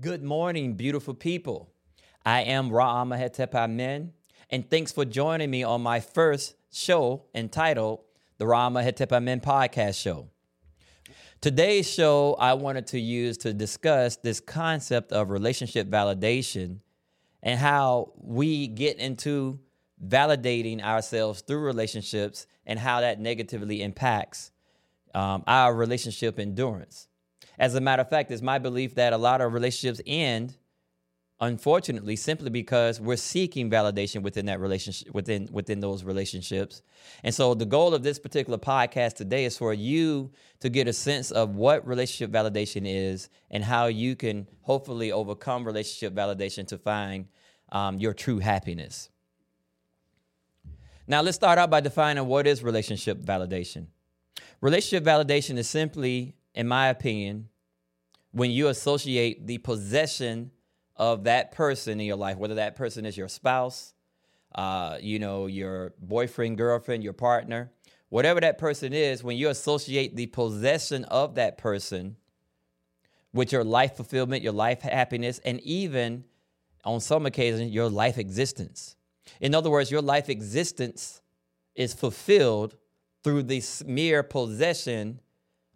Good morning, beautiful people. I am Ra Amahetep Amen, and thanks for joining me on my first show entitled the Ra Amahetep Amen Podcast Show. Today's show, I wanted to use to discuss this concept of relationship validation and how we get into validating ourselves through relationships and how that negatively impacts um, our relationship endurance. As a matter of fact, it's my belief that a lot of relationships end, unfortunately, simply because we're seeking validation within that relationship, within within those relationships. And so, the goal of this particular podcast today is for you to get a sense of what relationship validation is and how you can hopefully overcome relationship validation to find um, your true happiness. Now, let's start out by defining what is relationship validation. Relationship validation is simply in my opinion, when you associate the possession of that person in your life, whether that person is your spouse, uh, you know, your boyfriend, girlfriend, your partner, whatever that person is, when you associate the possession of that person with your life fulfillment, your life happiness, and even on some occasions, your life existence. In other words, your life existence is fulfilled through the mere possession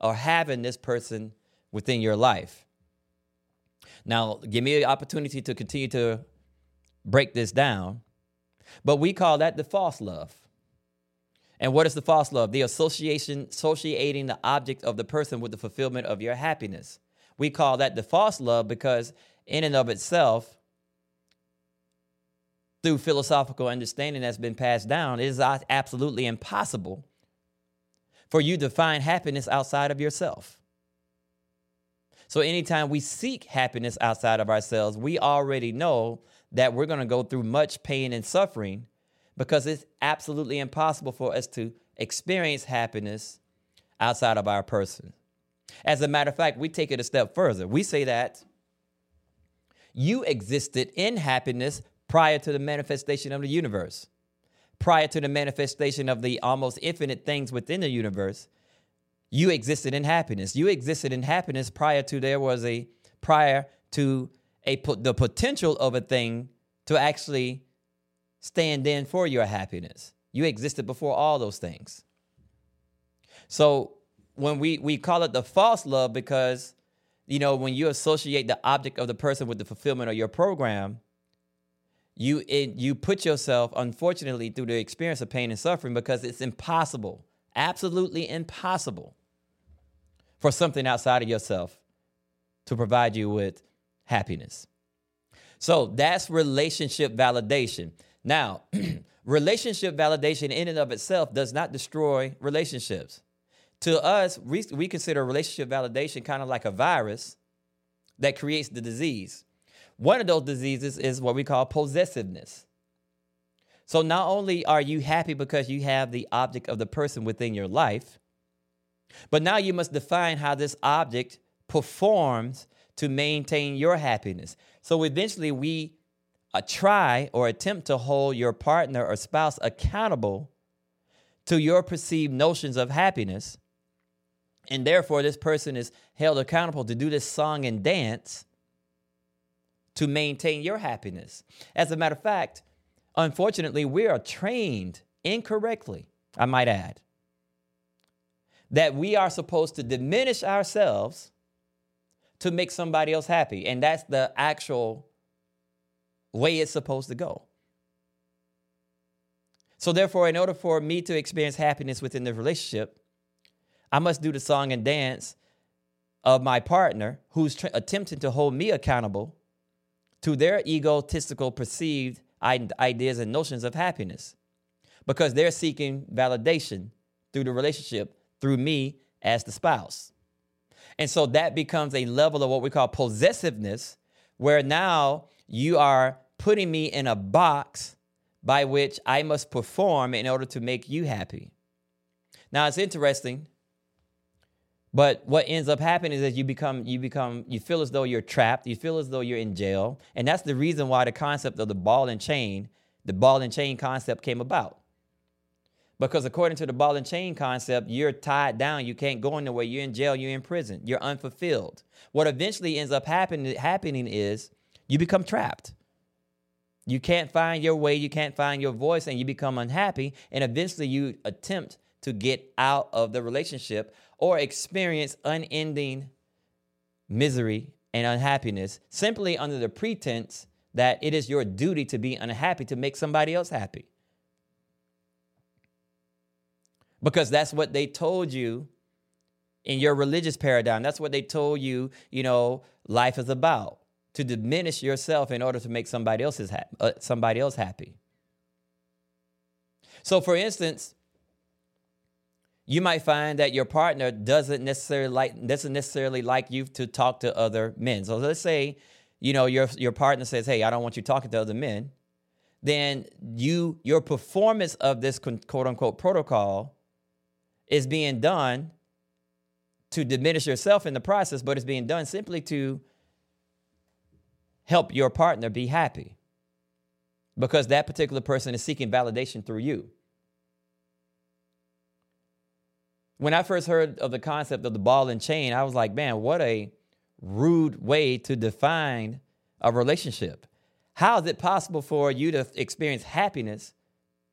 or having this person within your life. Now, give me an opportunity to continue to break this down, but we call that the false love. And what is the false love? The association, associating the object of the person with the fulfillment of your happiness. We call that the false love because, in and of itself, through philosophical understanding that's been passed down, it is absolutely impossible for you to find happiness outside of yourself. So, anytime we seek happiness outside of ourselves, we already know that we're going to go through much pain and suffering because it's absolutely impossible for us to experience happiness outside of our person. As a matter of fact, we take it a step further. We say that you existed in happiness prior to the manifestation of the universe prior to the manifestation of the almost infinite things within the universe, you existed in happiness. You existed in happiness prior to there was a prior to a the potential of a thing to actually stand in for your happiness. You existed before all those things. So when we we call it the false love because you know when you associate the object of the person with the fulfillment of your program, you it, you put yourself unfortunately through the experience of pain and suffering because it's impossible absolutely impossible for something outside of yourself to provide you with happiness. So that's relationship validation. Now relationship validation in and of itself does not destroy relationships. To us we, we consider relationship validation kind of like a virus that creates the disease one of those diseases is what we call possessiveness. So not only are you happy because you have the object of the person within your life, but now you must define how this object performs to maintain your happiness. So eventually we uh, try or attempt to hold your partner or spouse accountable to your perceived notions of happiness. And therefore, this person is held accountable to do this song and dance to maintain your happiness. As a matter of fact, unfortunately, we are trained incorrectly, I might add, that we are supposed to diminish ourselves to make somebody else happy. And that's the actual way it's supposed to go. So, therefore, in order for me to experience happiness within the relationship, I must do the song and dance of my partner who's tra- attempting to hold me accountable to their egotistical perceived ideas and notions of happiness because they're seeking validation through the relationship through me as the spouse. And so that becomes a level of what we call possessiveness, where now you are putting me in a box by which I must perform in order to make you happy. Now it's interesting but what ends up happening is that you become, you become, you feel as though you're trapped. You feel as though you're in jail, and that's the reason why the concept of the ball and chain, the ball and chain concept came about. Because according to the ball and chain concept, you're tied down. You can't go anywhere. You're in jail. You're in prison. You're unfulfilled. What eventually ends up happen, happening is you become trapped. You can't find your way. You can't find your voice, and you become unhappy. And eventually, you attempt to get out of the relationship or experience unending misery and unhappiness simply under the pretense that it is your duty to be unhappy to make somebody else happy. Because that's what they told you in your religious paradigm. That's what they told you, you know, life is about to diminish yourself in order to make somebody else's ha- uh, somebody else happy. So for instance, you might find that your partner doesn't necessarily like doesn't necessarily like you to talk to other men. So let's say, you know, your your partner says, "Hey, I don't want you talking to other men." Then you your performance of this quote unquote protocol is being done to diminish yourself in the process, but it's being done simply to help your partner be happy because that particular person is seeking validation through you. When I first heard of the concept of the ball and chain, I was like, man, what a rude way to define a relationship. How is it possible for you to experience happiness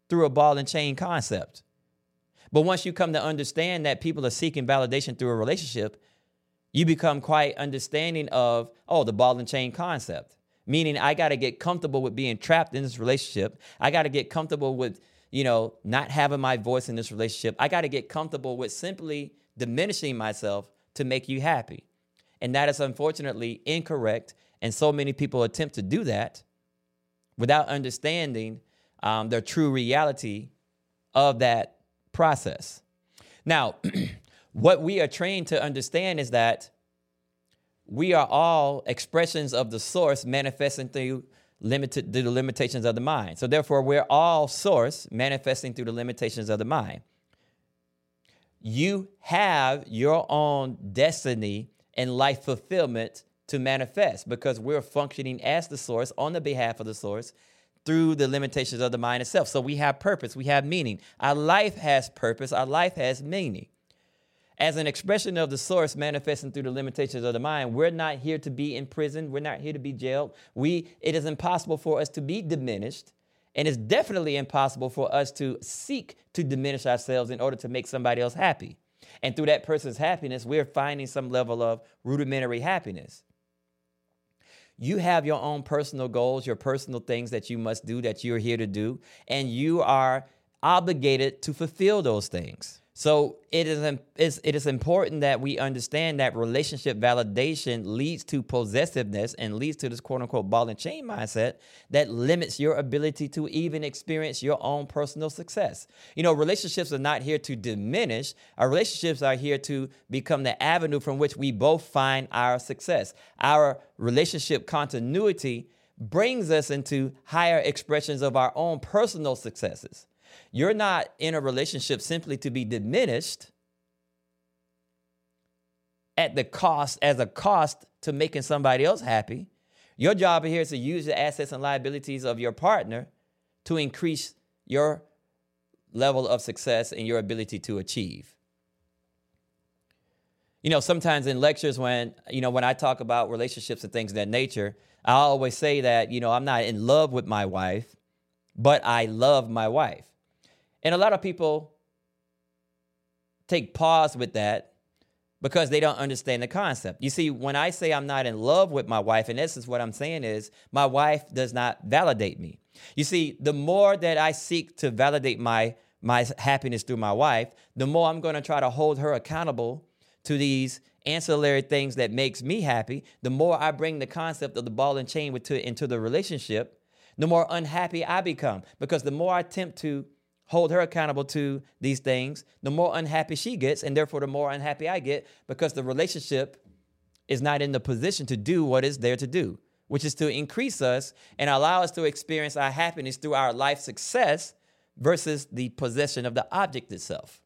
through a ball and chain concept? But once you come to understand that people are seeking validation through a relationship, you become quite understanding of, oh, the ball and chain concept. Meaning, I got to get comfortable with being trapped in this relationship. I got to get comfortable with you know, not having my voice in this relationship. I got to get comfortable with simply diminishing myself to make you happy. And that is unfortunately incorrect. And so many people attempt to do that without understanding um, the true reality of that process. Now, what we are trained to understand is that we are all expressions of the source manifesting through limited through the limitations of the mind. So therefore, we're all source manifesting through the limitations of the mind. You have your own destiny and life fulfillment to manifest because we're functioning as the source on the behalf of the source through the limitations of the mind itself. So we have purpose, we have meaning. Our life has purpose, our life has meaning as an expression of the source manifesting through the limitations of the mind we're not here to be in prison. We're not here to be jailed. We it is impossible for us to be diminished and it's definitely impossible for us to seek to diminish ourselves in order to make somebody else happy. And through that person's happiness we're finding some level of rudimentary happiness. You have your own personal goals your personal things that you must do that you're here to do and you are obligated to fulfill those things so it is, it is important that we understand that relationship validation leads to possessiveness and leads to this quote unquote ball and chain mindset that limits your ability to even experience your own personal success. You know, relationships are not here to diminish, our relationships are here to become the avenue from which we both find our success. Our relationship continuity brings us into higher expressions of our own personal successes. You're not in a relationship simply to be diminished at the cost, as a cost to making somebody else happy. Your job here is to use the assets and liabilities of your partner to increase your level of success and your ability to achieve. You know, sometimes in lectures when, you know, when I talk about relationships and things of that nature, I always say that, you know, I'm not in love with my wife, but I love my wife. And a lot of people take pause with that because they don't understand the concept. You see, when I say I'm not in love with my wife, in essence, what I'm saying is my wife does not validate me. You see, the more that I seek to validate my my happiness through my wife, the more I'm going to try to hold her accountable to these ancillary things that makes me happy. The more I bring the concept of the ball and chain into, into the relationship, the more unhappy I become because the more I attempt to hold her accountable to these things, the more unhappy she gets, and therefore the more unhappy I get because the relationship is not in the position to do what is there to do, which is to increase us and allow us to experience our happiness through our life success versus the possession of the object itself.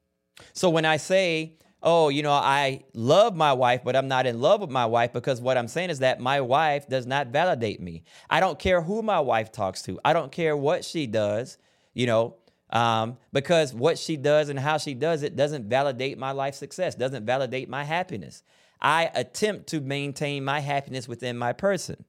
So when I say, oh, you know, I love my wife, but I'm not in love with my wife because what I'm saying is that my wife does not validate me. I don't care who my wife talks to, I don't care what she does, you know, Um, because what she does and how she does it doesn't validate my life success, doesn't validate my happiness. I attempt to maintain my happiness within my person.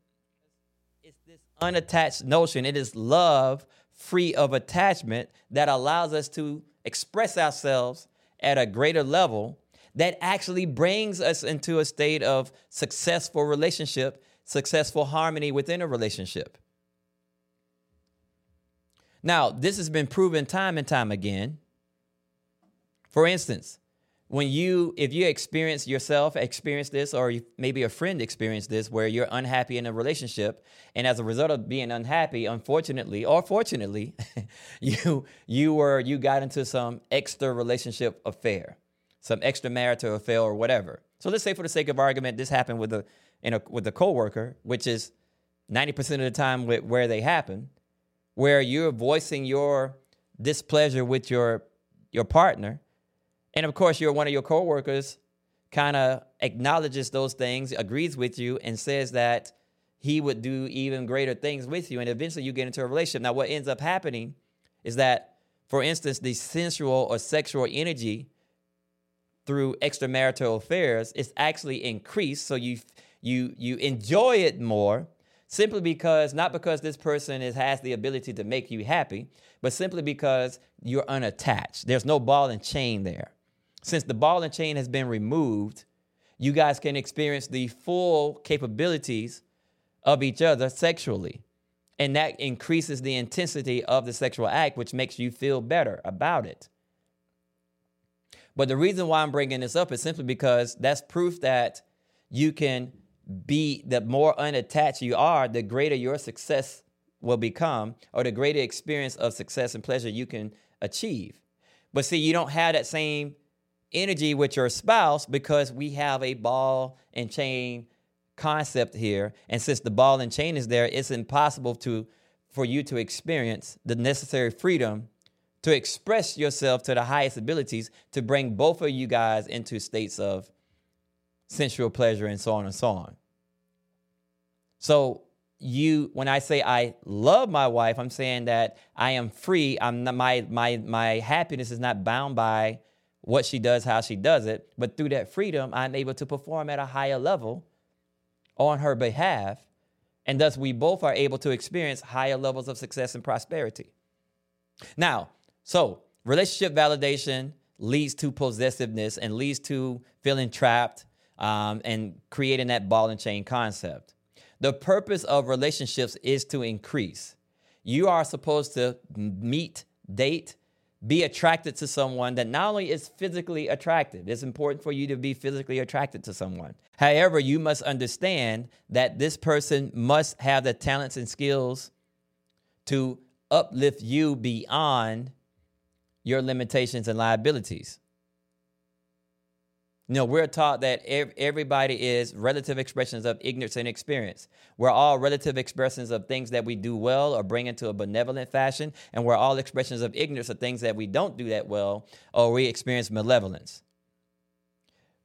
It's this unattached notion, it is love free of attachment that allows us to express ourselves at a greater level that actually brings us into a state of successful relationship, successful harmony within a relationship. Now, this has been proven time and time again. For instance, when you if you experience yourself experience this or maybe a friend experienced this where you're unhappy in a relationship and as a result of being unhappy unfortunately or fortunately you you were you got into some extra relationship affair some extramarital affair or whatever so let's say for the sake of argument this happened with a in a with a coworker which is 90% of the time with, where they happen where you're voicing your displeasure with your your partner and of course, you're one of your coworkers kind of acknowledges those things, agrees with you, and says that he would do even greater things with you. And eventually you get into a relationship. Now, what ends up happening is that, for instance, the sensual or sexual energy through extramarital affairs is actually increased. So you you you enjoy it more simply because not because this person is, has the ability to make you happy, but simply because you're unattached. There's no ball and chain there since the ball and chain has been removed, you guys can experience the full capabilities of each other sexually. And that increases the intensity of the sexual act, which makes you feel better about it. But the reason why I'm bringing this up is simply because that's proof that you can be, the more unattached you are, the greater your success will become, or the greater experience of success and pleasure you can achieve. But see, you don't have that same energy with your spouse because we have a ball and chain concept here. And since the ball and chain is there, it's impossible to for you to experience the necessary freedom to express yourself to the highest abilities to bring both of you guys into states of sensual pleasure and so on and so on. So you when I say I love my wife, I'm saying that I am free. I'm not, my my my happiness is not bound by what she does, how she does it. But through that freedom, I'm able to perform at a higher level on her behalf. And thus, we both are able to experience higher levels of success and prosperity. Now, so relationship validation leads to possessiveness and leads to feeling trapped um, and creating that ball and chain concept. The purpose of relationships is to increase. You are supposed to meet, date, be attracted to someone that not only is physically attractive, it's important for you to be physically attracted to someone. However, you must understand that this person must have the talents and skills to uplift you beyond your limitations and liabilities. Know, we're taught that everybody is relative expressions of ignorance and experience. We're all relative expressions of things that we do well or bring into a benevolent fashion, and we're all expressions of ignorance of things that we don't do that well or we experience malevolence.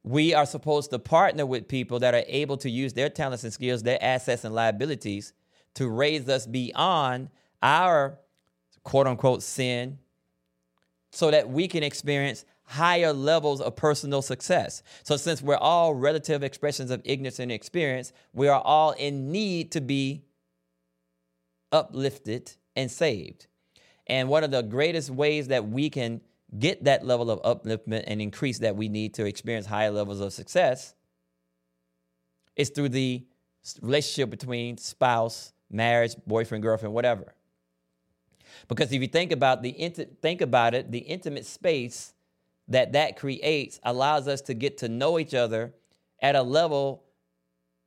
We are supposed to partner with people that are able to use their talents and skills, their assets and liabilities to raise us beyond our quote unquote sin so that we can experience higher levels of personal success. So, since we're all relative expressions of ignorance and experience, we are all in need to be uplifted and saved. And one of the greatest ways that we can get that level of upliftment and increase that we need to experience higher levels of success is through the relationship between spouse, marriage, boyfriend, girlfriend, whatever. Because if you think about the think about it, the intimate space that that creates allows us to get to know each other at a level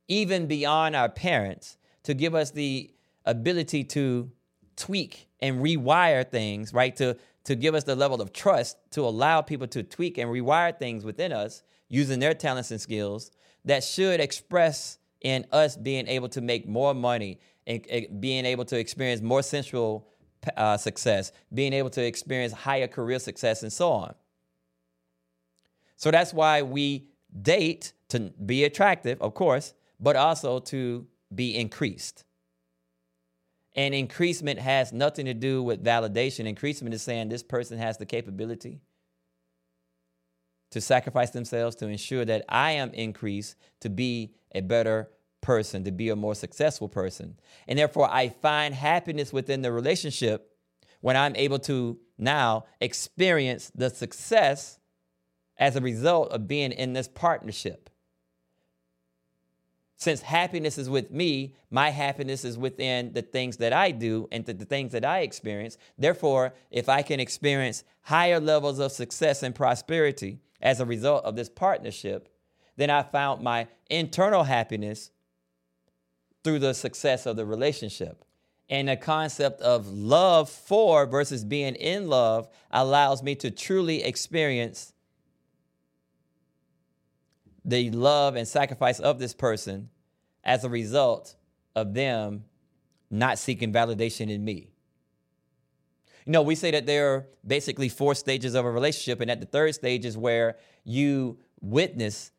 even beyond our parents to give us the ability to tweak and rewire things right? To to give us the level of trust to allow people to tweak and rewire things within us using their talents and skills that should express in us being able to make more money and, and being able to experience more sensual uh, success being able to experience higher career success and so on so that's why we date to be attractive, of course, but also to be increased. And increasement has nothing to do with validation. Increasement is saying this person has the capability to sacrifice themselves to ensure that I am increased to be a better person, to be a more successful person. And therefore, I find happiness within the relationship when I'm able to now experience the success as a result of being in this partnership. Since happiness is with me, my happiness is within the things that I do and the, the things that I experience. Therefore, if I can experience higher levels of success and prosperity as a result of this partnership, then I found my internal happiness through the success of the relationship. And the concept of love for versus being in love allows me to truly experience the love and sacrifice of this person as a result of them not seeking validation in me. You know, we say that there are basically four stages of a relationship, and at the third stage is where you witness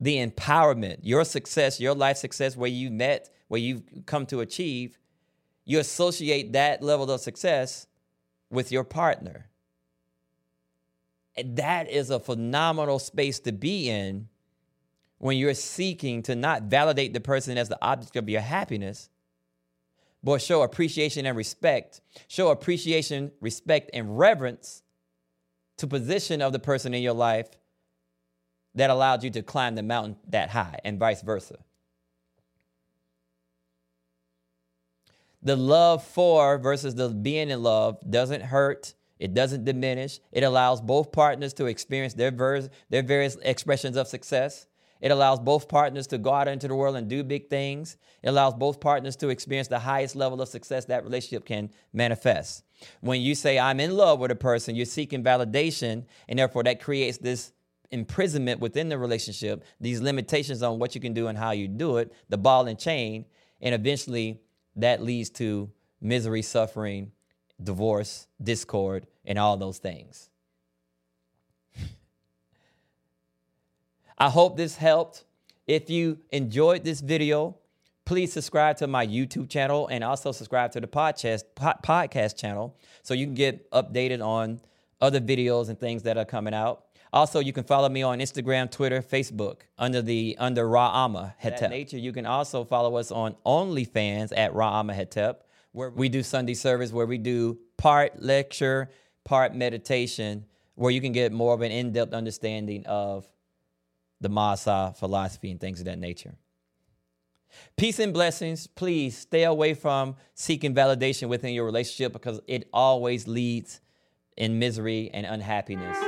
the empowerment, your success, your life success, where you met, where you've come to achieve. You associate that level of success with your partner. That is a phenomenal space to be in when you're seeking to not validate the person as the object of your happiness, but show appreciation and respect, show appreciation, respect, and reverence to position of the person in your life that allowed you to climb the mountain that high, and vice versa. The love for versus the being in love doesn't hurt. It doesn't diminish. It allows both partners to experience their, their various expressions of success. It allows both partners to go out into the world and do big things. It allows both partners to experience the highest level of success that relationship can manifest. When you say, I'm in love with a person, you're seeking validation, and therefore that creates this imprisonment within the relationship, these limitations on what you can do and how you do it, the ball and chain, and eventually that leads to misery, suffering, divorce, discord, and all those things. I hope this helped. If you enjoyed this video, please subscribe to my YouTube channel and also subscribe to the podcast podcast channel so you can get updated on other videos and things that are coming out. Also, you can follow me on Instagram, Twitter, Facebook under the under Ra'ama Hetep. nature, you can also follow us on OnlyFans at Ra'ama Hetep, where we do Sunday service, where we do part lecture, part meditation, where you can get more of an in-depth understanding of the Masa philosophy and things of that nature. Peace and blessings. Please stay away from seeking validation within your relationship because it always leads in misery and unhappiness.